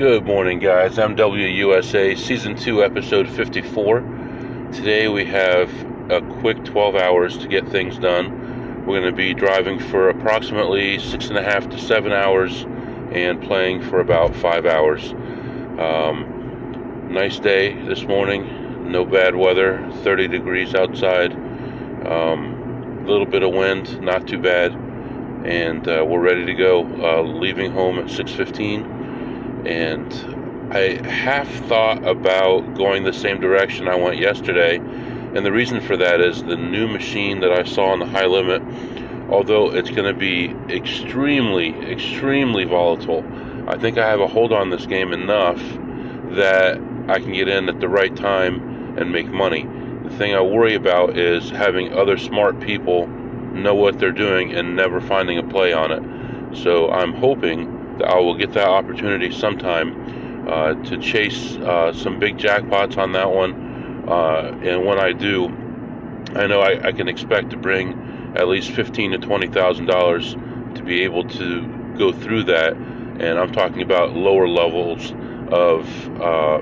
Good morning, guys. MWUSA Season 2, Episode 54. Today we have a quick 12 hours to get things done. We're going to be driving for approximately six and a half to seven hours and playing for about five hours. Um, nice day this morning, no bad weather, 30 degrees outside, a um, little bit of wind, not too bad, and uh, we're ready to go. Uh, leaving home at 6:15 and I half thought about going the same direction I went yesterday. And the reason for that is the new machine that I saw on the high limit, although it's going to be extremely, extremely volatile, I think I have a hold on this game enough that I can get in at the right time and make money. The thing I worry about is having other smart people know what they're doing and never finding a play on it. So I'm hoping I will get that opportunity sometime uh, to chase uh, some big jackpots on that one. Uh, and when I do, I know I, I, can expect to bring at least fifteen to twenty thousand dollars to be able to go through that. And I'm talking about lower levels of uh,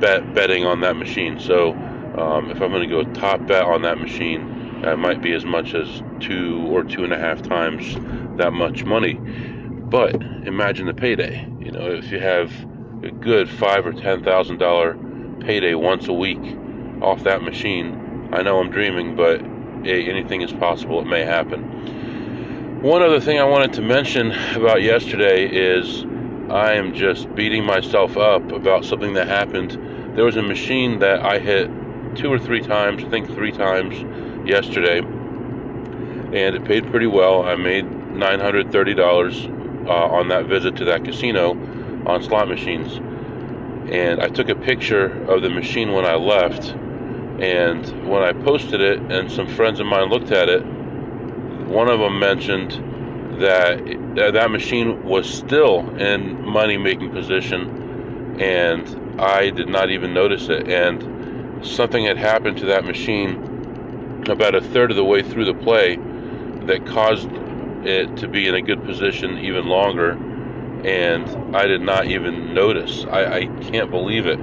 bet betting on that machine. So um, if I'm going to go top bet on that machine, that might be as much as two or two and a half times that much money. But imagine the payday. You know, if you have a good five or ten thousand dollar payday once a week off that machine, I know I'm dreaming, but hey, anything is possible. It may happen. One other thing I wanted to mention about yesterday is I am just beating myself up about something that happened. There was a machine that I hit two or three times, I think three times yesterday, and it paid pretty well. I made $930 uh, on that visit to that casino on slot machines. And I took a picture of the machine when I left. And when I posted it, and some friends of mine looked at it, one of them mentioned that that machine was still in money making position, and I did not even notice it. And something had happened to that machine about a third of the way through the play that caused it to be in a good position even longer, and I did not even notice. I, I can't believe it.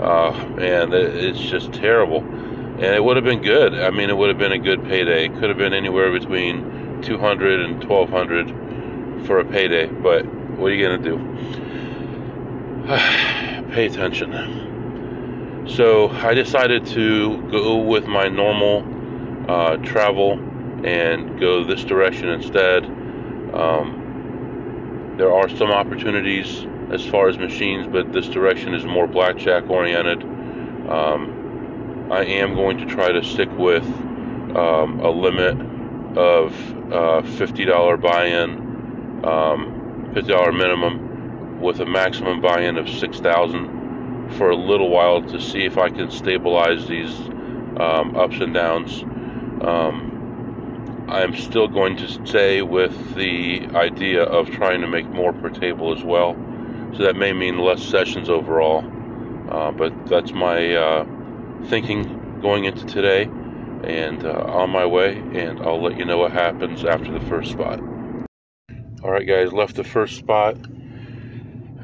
Uh, and it's just terrible. And it would have been good. I mean, it would have been a good payday. It could have been anywhere between 200 and 1200 for a payday. But what are you going to do? Pay attention. So I decided to go with my normal uh, travel and go this direction instead. Um, there are some opportunities as far as machines, but this direction is more blackjack oriented. Um, I am going to try to stick with um, a limit of uh, $50 buy in, um, $50 minimum, with a maximum buy in of 6000 for a little while to see if I can stabilize these um, ups and downs. Um, I'm still going to stay with the idea of trying to make more per table as well. So that may mean less sessions overall. Uh, but that's my uh, thinking going into today and uh, on my way. And I'll let you know what happens after the first spot. All right, guys, left the first spot.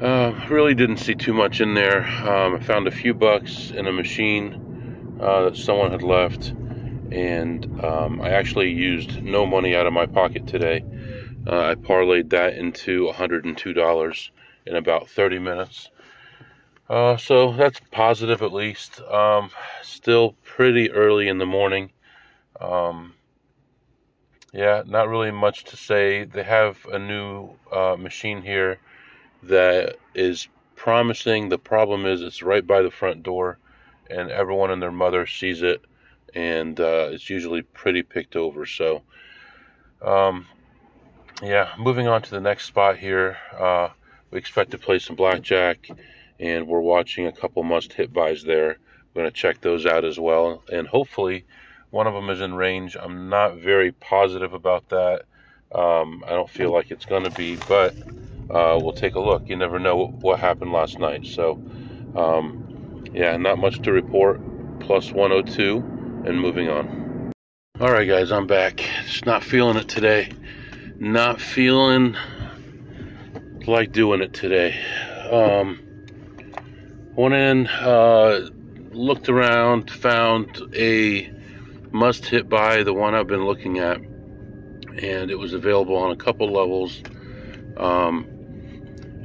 Uh, really didn't see too much in there. Um, I found a few bucks in a machine uh, that someone had left and um, I actually used no money out of my pocket today. Uh, I parlayed that into $102 in about 30 minutes. Uh, so that's positive at least. Um, still pretty early in the morning. Um, yeah, not really much to say. They have a new uh, machine here that is promising. The problem is it's right by the front door, and everyone and their mother sees it and uh, it's usually pretty picked over. So, um, yeah, moving on to the next spot here. Uh, we expect to play some blackjack, and we're watching a couple must hit bys there. We're going to check those out as well, and hopefully, one of them is in range. I'm not very positive about that. Um, I don't feel like it's going to be, but uh, we'll take a look. You never know what happened last night. So, um, yeah, not much to report. Plus 102 and moving on. All right, guys, I'm back. Just not feeling it today. Not feeling like doing it today. Um, went in, uh, looked around, found a must hit by, the one I've been looking at, and it was available on a couple levels. Um,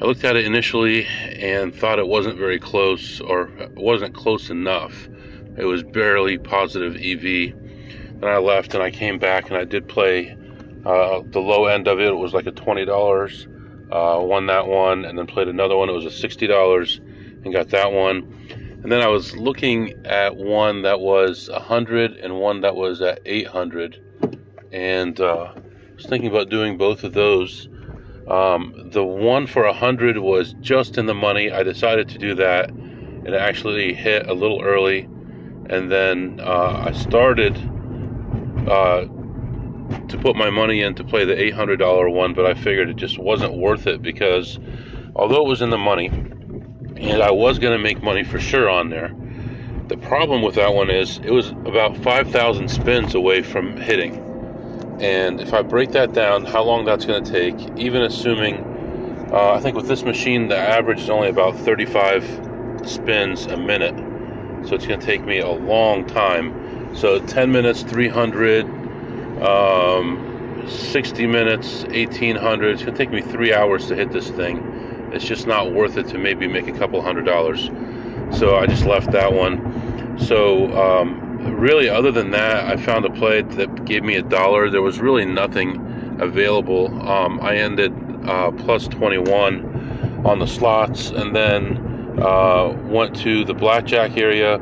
I looked at it initially and thought it wasn't very close or wasn't close enough. It was barely positive EV. Then I left and I came back and I did play uh, the low end of it. It was like a twenty dollars. Uh, won that one and then played another one. It was a sixty dollars and got that one. And then I was looking at one that was a hundred and one that was at eight hundred, and uh, I was thinking about doing both of those. Um, the one for a hundred was just in the money. I decided to do that. It actually hit a little early, and then uh, I started uh, to put my money in to play the $800 one, but I figured it just wasn't worth it because although it was in the money, and I was going to make money for sure on there, the problem with that one is it was about 5,000 spins away from hitting. And if I break that down, how long that's going to take, even assuming, uh, I think with this machine, the average is only about 35 spins a minute. So it's going to take me a long time. So 10 minutes, 300, um, 60 minutes, 1800. It's going to take me three hours to hit this thing. It's just not worth it to maybe make a couple hundred dollars. So I just left that one. So, um, really, other than that, I found a play that gave me a dollar. There was really nothing available. Um, I ended uh, plus 21 on the slots, and then uh, went to the blackjack area.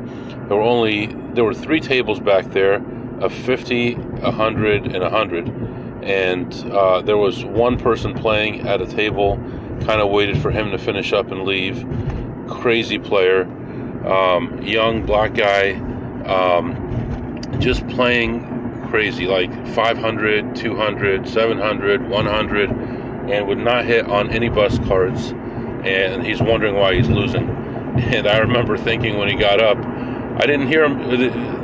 There were only there were three tables back there of 50, 100, and 100, and uh, there was one person playing at a table. Kind of waited for him to finish up and leave. Crazy player, um, young black guy um, just playing crazy, like 500, 200, 700, 100, and would not hit on any bus cards. And he's wondering why he's losing. And I remember thinking when he got up, I didn't hear him.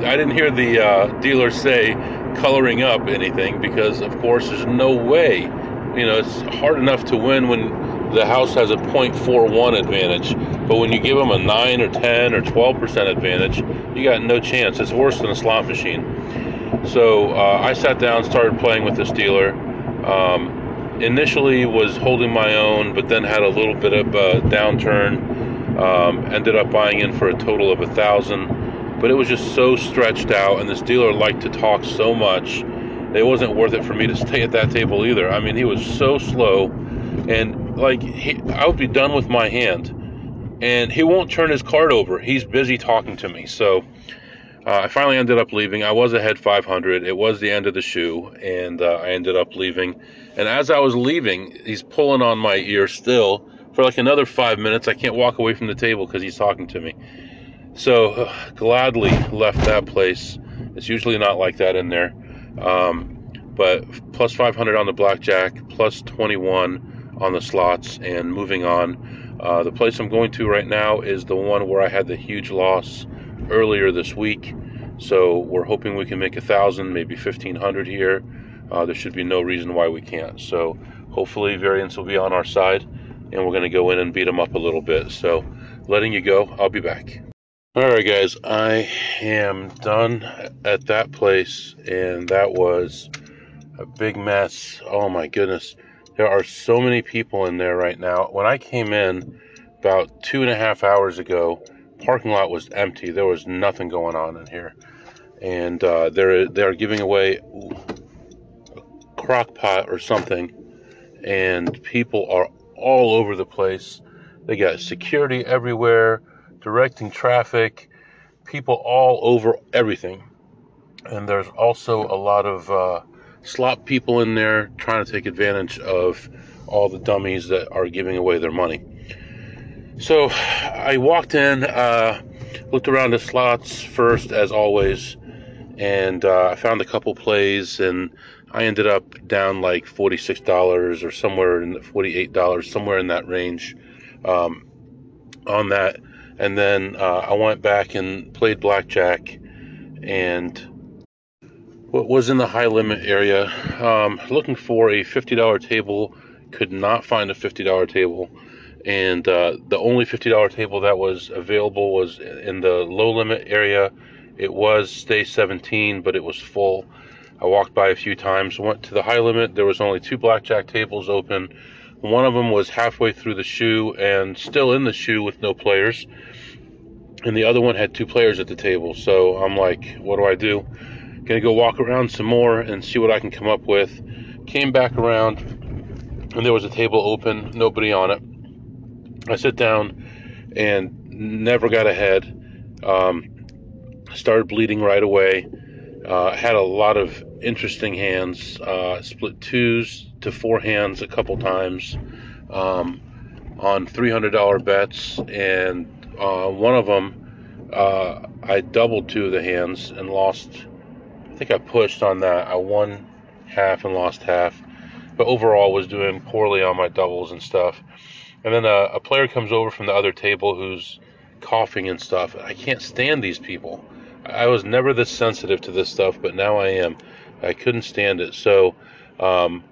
I didn't hear the uh, dealer say coloring up anything because, of course, there's no way. You know, it's hard enough to win when the house has a 0.41 advantage but when you give them a 9 or 10 or 12% advantage, you got no chance. It's worse than a slot machine. So uh, I sat down, started playing with this dealer. Um, initially was holding my own, but then had a little bit of a downturn. Um, ended up buying in for a total of a thousand, but it was just so stretched out, and this dealer liked to talk so much. It wasn't worth it for me to stay at that table either. I mean, he was so slow, and like he, I would be done with my hand and he won't turn his card over. He's busy talking to me. So uh, I finally ended up leaving. I was ahead 500. It was the end of the shoe, and uh, I ended up leaving. And as I was leaving, he's pulling on my ear still for like another five minutes. I can't walk away from the table because he's talking to me. So uh, gladly left that place. It's usually not like that in there. Um, but plus 500 on the blackjack, plus 21 on the slots, and moving on. Uh, the place I'm going to right now is the one where I had the huge loss earlier this week. So we're hoping we can make a thousand, maybe fifteen hundred here. Uh, there should be no reason why we can't. So hopefully variance will be on our side, and we're going to go in and beat them up a little bit. So letting you go. I'll be back. All right, guys. I am done at that place, and that was a big mess. Oh my goodness. There are so many people in there right now. When I came in about two and a half hours ago, parking lot was empty. There was nothing going on in here, and uh, they're they're giving away a crock pot or something, and people are all over the place. They got security everywhere, directing traffic, people all over everything, and there's also a lot of uh, slot people in there trying to take advantage of all the dummies that are giving away their money. So I walked in, uh, looked around the slots first, as always, and uh, I found a couple plays, and I ended up down like $46 or somewhere in the $48, somewhere in that range um, on that. And then uh, I went back and played blackjack and what was in the high limit area, um, looking for a $50 table. Could not find a $50 table. And uh, the only $50 table that was available was in the low limit area. It was stay 17, but it was full. I walked by a few times, went to the high limit. There was only two blackjack tables open. One of them was halfway through the shoe and still in the shoe with no players. And the other one had two players at the table. So I'm like, what do I do? Gonna go walk around some more and see what I can come up with. Came back around and there was a table open, nobody on it. I sit down and never got ahead. Um, started bleeding right away. Uh, had a lot of interesting hands. Uh, split twos to four hands a couple times um, on $300 bets, and uh, one of them uh, I doubled two of the hands and lost. I think I pushed on that. I won half and lost half, but overall was doing poorly on my doubles and stuff. And then a, a player comes over from the other table who's coughing and stuff. I can't stand these people. I was never this sensitive to this stuff, but now I am. I couldn't stand it. So um,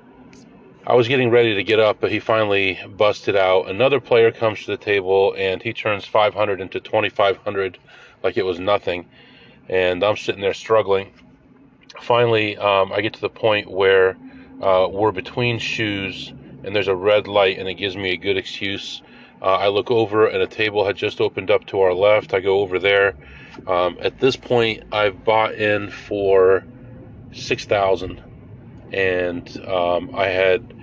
I was getting ready to get up, but he finally busted out. Another player comes to the table and he turns 500 into 2500 like it was nothing. And I'm sitting there struggling. Finally, um, I get to the point where uh, we're between shoes and there's a red light and it gives me a good excuse. Uh, I look over and a table had just opened up to our left. I go over there. Um, at this point, I've bought in for six thousand, and um, I had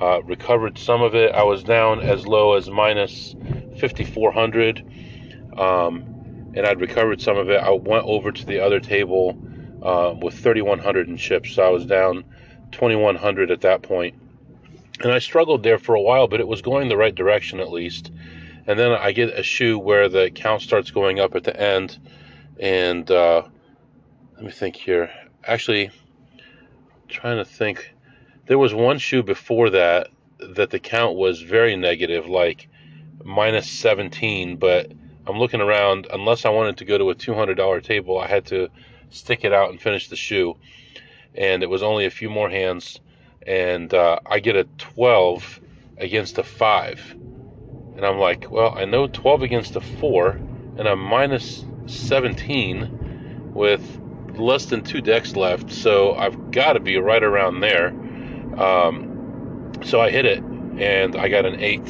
uh, recovered some of it. I was down as low as minus fifty four hundred, um, and I'd recovered some of it. I went over to the other table uh, with thirty one hundred in chips, so I was down twenty one hundred at that point and I struggled there for a while, but it was going the right direction at least. And then I get a shoe where the count starts going up at the end, and uh, let me think here. Actually, trying to think, there was one shoe before that that the count was very negative, like minus 17. But I'm looking around. Unless I wanted to go to a $200 table, I had to stick it out and finish the shoe, and it was only a few more hands and uh, I get a 12 against a 5. And I'm like, well, I know 12 against a 4, and I'm minus 17 with less than two decks left, so I've got to be right around there. Um, so I hit it, and I got an 8.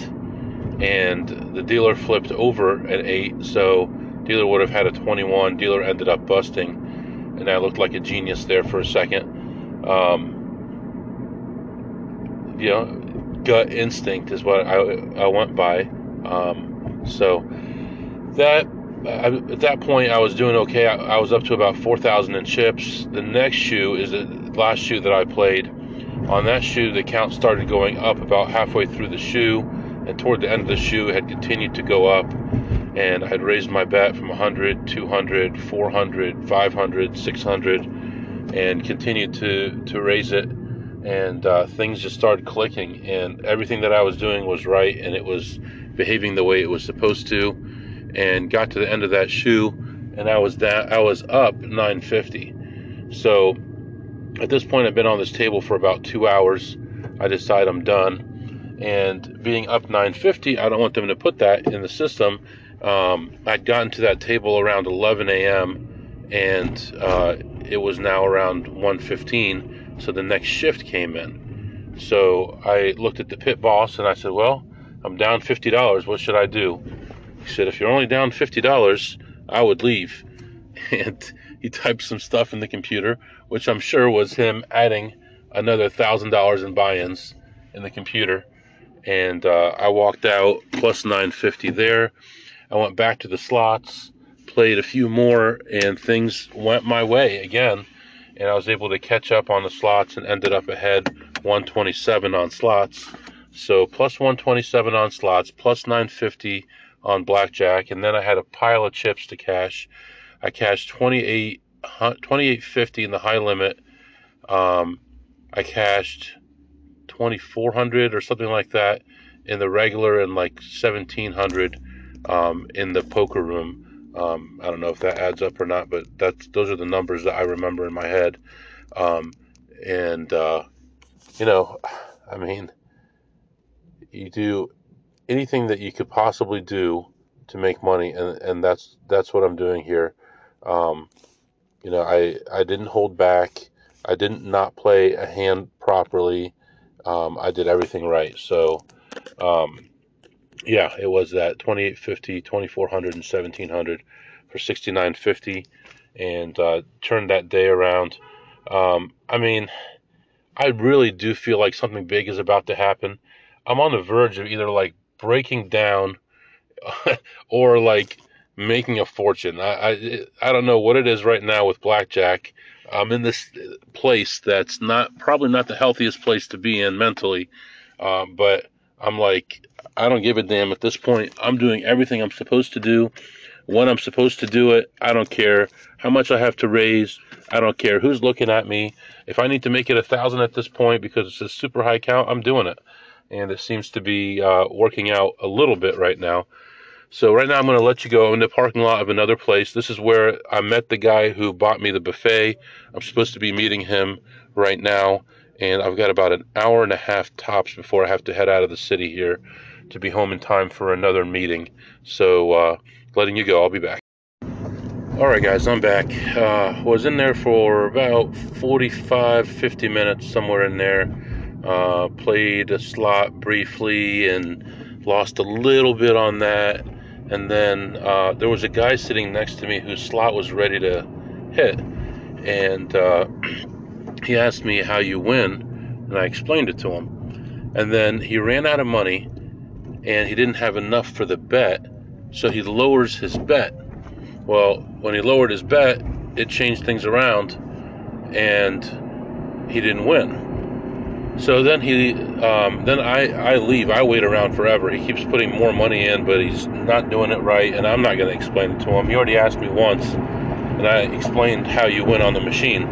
And the dealer flipped over an 8, so dealer would have had a 21. Dealer ended up busting, and I looked like a genius there for a second. Um, you know, gut instinct is what I, I went by. Um, so that I, at that point I was doing okay. I, I was up to about 4,000 in chips. The next shoe is the last shoe that I played. On that shoe, the count started going up about halfway through the shoe, and toward the end of the shoe, it had continued to go up. And I had raised my bet from 100, 200, 400, 500, 600, and continued to to raise it and uh, things just started clicking and everything that i was doing was right and it was behaving the way it was supposed to and got to the end of that shoe and i was that i was up 950 so at this point i've been on this table for about two hours. I decide i'm done and being up 950 i don't want them to put that in the system. Um, i'd gotten to that table around 11 a.m and uh, it was now around 115 so the next shift came in. So I looked at the pit boss and I said, Well, I'm down $50. What should I do? He said, If you're only down $50, I would leave. And he typed some stuff in the computer, which I'm sure was him adding another $1,000 in buy ins in the computer. And uh, I walked out plus 950 there. I went back to the slots, played a few more, and things went my way again and I was able to catch up on the slots and ended up ahead 127 on slots. So plus 127 on slots, plus 950 on blackjack, and then I had a pile of chips to cash. I cashed 28 2850 in the high limit. Um, I cashed 2400 or something like that in the regular and like 1700 um, in the poker room. Um, I don't know if that adds up or not, but that's those are the numbers that I remember in my head. Um, and uh, you know, I mean, you do anything that you could possibly do to make money, and and that's that's what I'm doing here. Um, you know, I I didn't hold back. I didn't not play a hand properly. Um, I did everything right. So, um, yeah, it was that 2850, 2400, and 1700 for 6950 and uh, turned that day around. Um, I mean, I really do feel like something big is about to happen. I'm on the verge of either like breaking down or like making a fortune. I, I I don't know what it is right now with blackjack. I'm in this place that's not probably not the healthiest place to be in mentally, uh, but I'm like I don't give a damn at this point. I'm doing everything I'm supposed to do when I'm supposed to do it. I don't care how much I have to raise. I don't care who's looking at me. If I need to make it a thousand at this point because it's a super high count, I'm doing it. And it seems to be uh, working out a little bit right now. So right now I'm going to let you go in the parking lot of another place. This is where I met the guy who bought me the buffet. I'm supposed to be meeting him right now. And I've got about an hour and a half tops before I have to head out of the city here to be home in time for another meeting. So, uh, letting you go. I'll be back. All right, guys, I'm back. Uh, was in there for about 45, 50 minutes, somewhere in there. Uh, played a slot briefly and lost a little bit on that. And then uh, there was a guy sitting next to me whose slot was ready to hit. And uh, he asked me how you win, and I explained it to him. And then he ran out of money, and he didn't have enough for the bet so he lowers his bet. Well, when he lowered his bet, it changed things around and he didn't win. So then he, um, then I, I leave. I wait around forever. He keeps putting more money in, but he's not doing it right, and I'm not going to explain it to him. He already asked me once, and I explained how you win on the machine.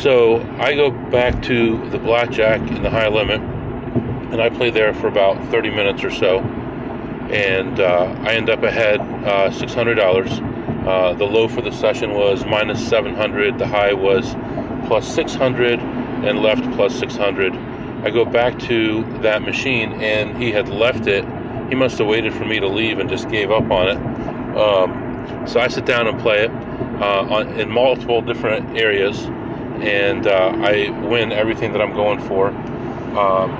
So I go back to the blackjack in the high limit, and I play there for about 30 minutes or so and uh, I end up ahead uh, $600. Uh, the low for the session was minus 700, the high was plus 600, and left plus 600. I go back to that machine, and he had left it. He must have waited for me to leave and just gave up on it. Um, so I sit down and play it uh, on, in multiple different areas, and uh, I win everything that I'm going for. Um,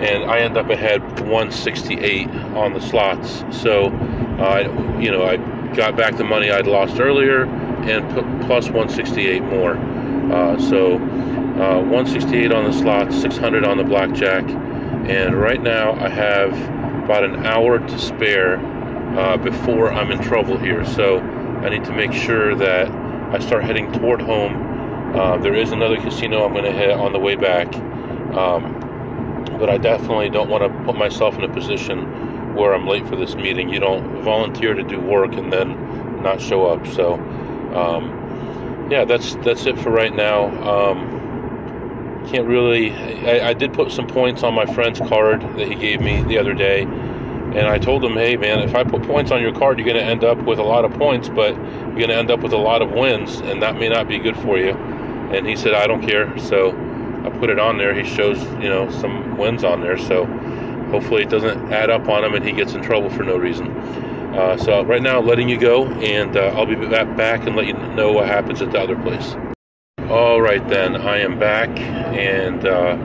and I end up ahead 168 on the slots. So, uh, you know, I got back the money I'd lost earlier and put plus 168 more. Uh, so, uh, 168 on the slots, 600 on the blackjack, and right now I have about an hour to spare uh, before I'm in trouble here. So, I need to make sure that I start heading toward home. Uh, there is another casino I'm going to hit on the way back. Um, but I definitely don't want to put myself in a position where I'm late for this meeting. You don't volunteer to do work and then not show up. So, um, yeah, that's that's it for right now. Um, can't really. I, I, did put some points on my friend's card that he gave me the other day, and I told him, "Hey, man, if I put points on your card, you're going to end up with a lot of points, but you're going to end up with a lot of wins, and that may not be good for you." And he said, "I don't care." So I put it on there. He shows, you know, some wins on there. So hopefully it doesn't add up on him and he gets in trouble for no reason. Uh, so right now, letting you go, and uh, I'll be back and let you know what happens at the other place. All right, then I am back, and uh,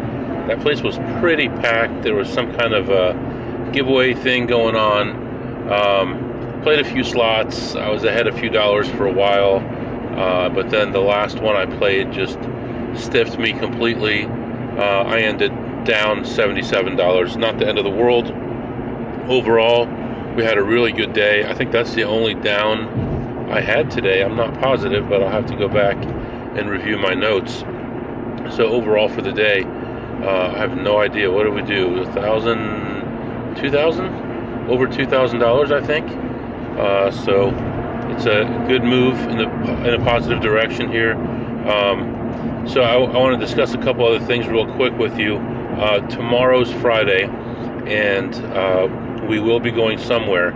that place was pretty packed. There was some kind of a giveaway thing going on. Um, played a few slots. I was ahead a few dollars for a while, uh, but then the last one I played just stiffed me completely. Uh, I ended down $77. Not the end of the world. Overall, we had a really good day. I think that's the only down I had today. I'm not positive, but I'll have to go back and review my notes. So overall for the day, uh, I have no idea. What did we do? A thousand, two thousand, over two thousand dollars, I think. Uh, so it's a good move in the in a positive direction here. Um, so I, I want to discuss a couple other things real quick with you. Uh, tomorrow's Friday, and uh, we will be going somewhere.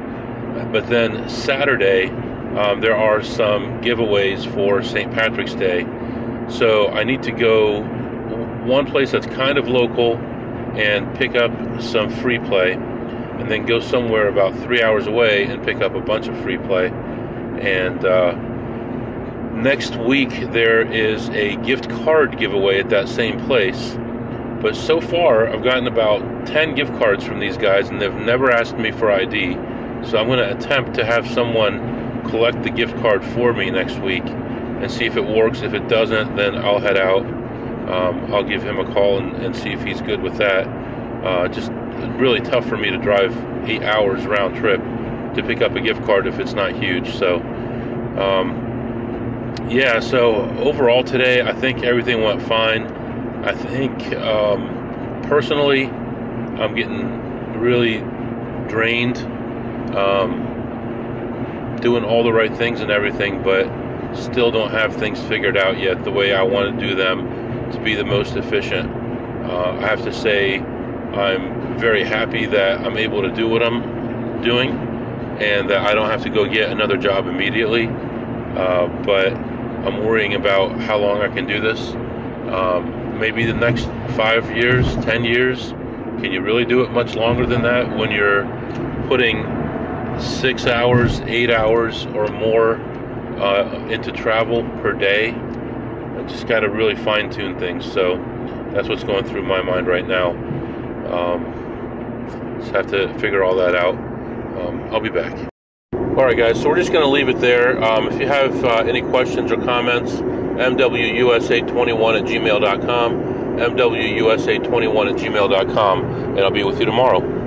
But then Saturday, um, there are some giveaways for St. Patrick's Day. So I need to go one place that's kind of local and pick up some free play. and then go somewhere about three hours away and pick up a bunch of free play. And uh, next week there is a gift card giveaway at that same place. But so far, I've gotten about 10 gift cards from these guys, and they've never asked me for ID. So I'm going to attempt to have someone collect the gift card for me next week and see if it works. If it doesn't, then I'll head out. Um, I'll give him a call and, and, see if he's good with that. Uh, just really tough for me to drive eight hours round trip to pick up a gift card if it's not huge. So, um, yeah, so overall today, I think everything went fine. I think um, personally, I'm getting really drained, um, doing all the right things and everything, but still don't have things figured out yet the way I want to do them to be the most efficient. Uh, I have to say, I'm very happy that I'm able to do what I'm doing and that I don't have to go get another job immediately. Uh, but I'm worrying about how long I can do this. Um, maybe the next five years, ten years. Can you really do it much longer than that when you're putting six hours, eight hours, or more uh, into travel per day? I just got to really fine tune things. So that's what's going through my mind right now. Um, just have to figure all that out. Um, I'll be back. All right, guys, so we're just going to leave it there. Um, if you have uh, any questions or comments, mwusa21 at gmail.com, mwusa21 at gmail.com, and I'll be with you tomorrow.